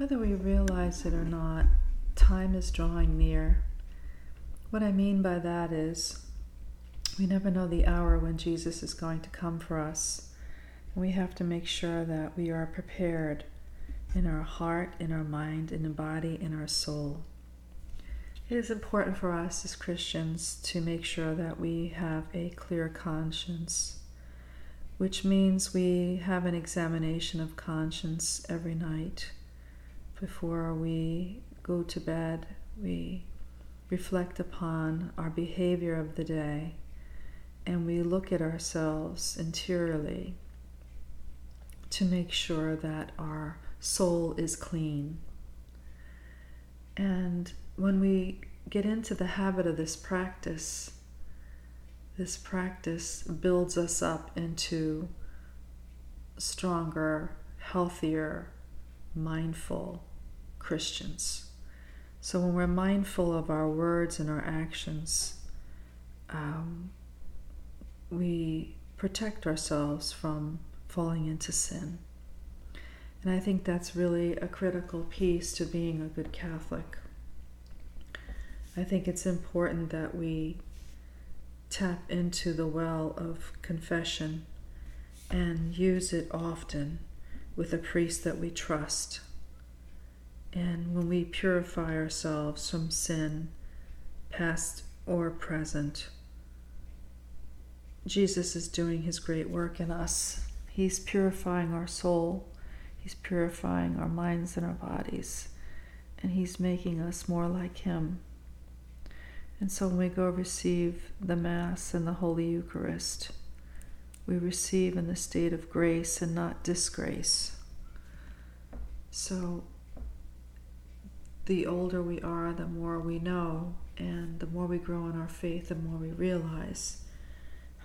Whether we realize it or not, time is drawing near. What I mean by that is, we never know the hour when Jesus is going to come for us. And we have to make sure that we are prepared in our heart, in our mind, in the body, in our soul. It is important for us as Christians to make sure that we have a clear conscience, which means we have an examination of conscience every night before we go to bed, we reflect upon our behavior of the day and we look at ourselves interiorly to make sure that our soul is clean. And when we get into the habit of this practice, this practice builds us up into stronger, healthier, mindful Christians. So when we're mindful of our words and our actions, um, we protect ourselves from falling into sin. And I think that's really a critical piece to being a good Catholic. I think it's important that we tap into the well of confession and use it often with a priest that we trust and when we purify ourselves from sin, past or present, Jesus is doing his great work in us. He's purifying our soul, he's purifying our minds and our bodies, and he's making us more like him. And so when we go receive the Mass and the Holy Eucharist, we receive in the state of grace and not disgrace. So the older we are, the more we know, and the more we grow in our faith, the more we realize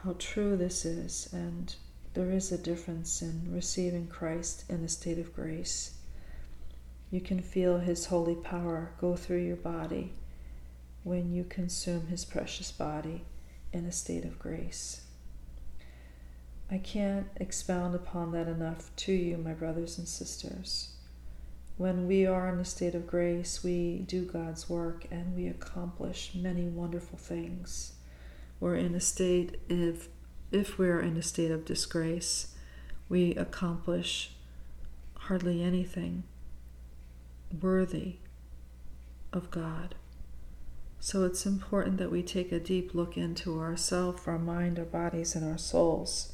how true this is. And there is a difference in receiving Christ in a state of grace. You can feel His holy power go through your body when you consume His precious body in a state of grace. I can't expound upon that enough to you, my brothers and sisters. When we are in a state of grace, we do God's work and we accomplish many wonderful things. We're in a state, if, if we're in a state of disgrace, we accomplish hardly anything worthy of God. So it's important that we take a deep look into ourselves, our mind, our bodies, and our souls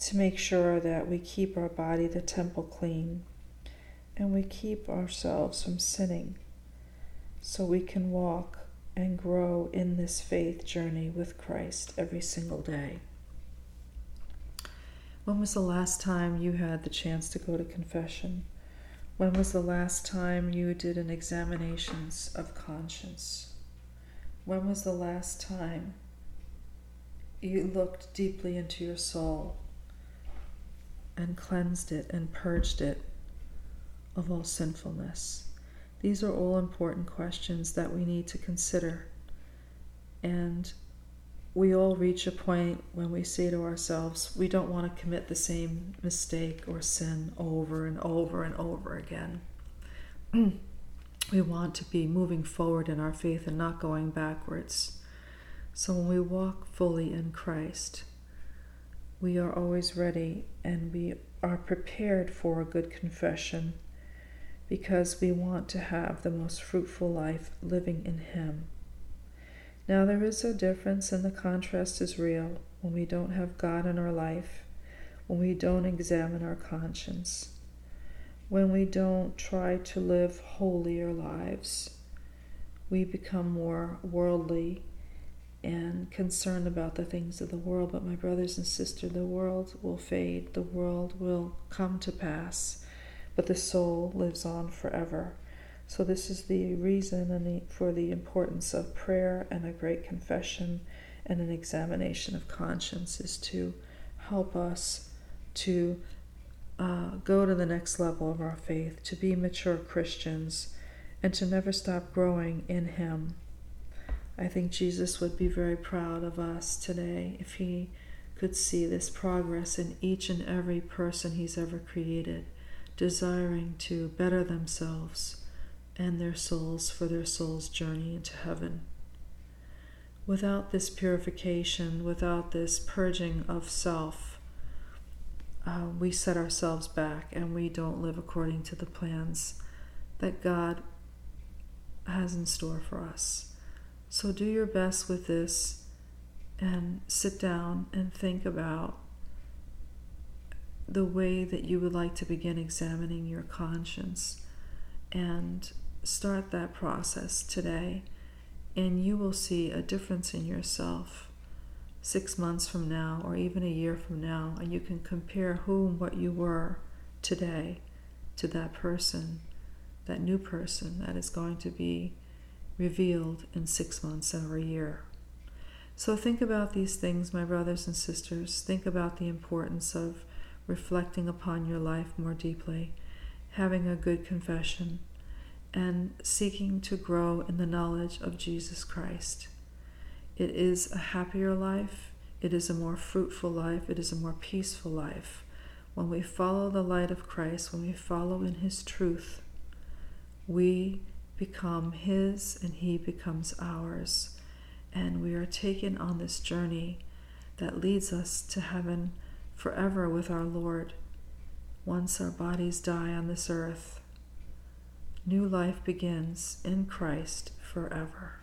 to make sure that we keep our body, the temple, clean and we keep ourselves from sinning so we can walk and grow in this faith journey with Christ every single day. When was the last time you had the chance to go to confession? When was the last time you did an examinations of conscience? When was the last time you looked deeply into your soul and cleansed it and purged it of all sinfulness? These are all important questions that we need to consider. And we all reach a point when we say to ourselves, we don't want to commit the same mistake or sin over and over and over again. we want to be moving forward in our faith and not going backwards. So when we walk fully in Christ, we are always ready and we are prepared for a good confession because we want to have the most fruitful life living in Him. Now, there is a difference, and the contrast is real when we don't have God in our life, when we don't examine our conscience, when we don't try to live holier lives. We become more worldly and concerned about the things of the world. But, my brothers and sisters, the world will fade, the world will come to pass but the soul lives on forever. So, this is the reason for the importance of prayer and a great confession and an examination of conscience is to help us to uh, go to the next level of our faith, to be mature Christians, and to never stop growing in Him. I think Jesus would be very proud of us today if He could see this progress in each and every person He's ever created desiring to better themselves and their souls for their soul's journey into heaven. Without this purification, without this purging of self, uh, we set ourselves back and we don't live according to the plans that God has in store for us. So do your best with this and sit down and think about the way that you would like to begin examining your conscience and start that process today, and you will see a difference in yourself six months from now or even a year from now, and you can compare who and what you were today to that person, that new person that is going to be revealed in six months or a year. So think about these things, my brothers and sisters. Think about the importance of reflecting upon your life more deeply, having a good confession, and seeking to grow in the knowledge of Jesus Christ. It is a happier life, it is a more fruitful life, it is a more peaceful life. When we follow the light of Christ, when we follow in His truth, we become His and He becomes ours. And we are taken on this journey that leads us to heaven forever with our Lord. Once our bodies die on this earth, new life begins in Christ forever.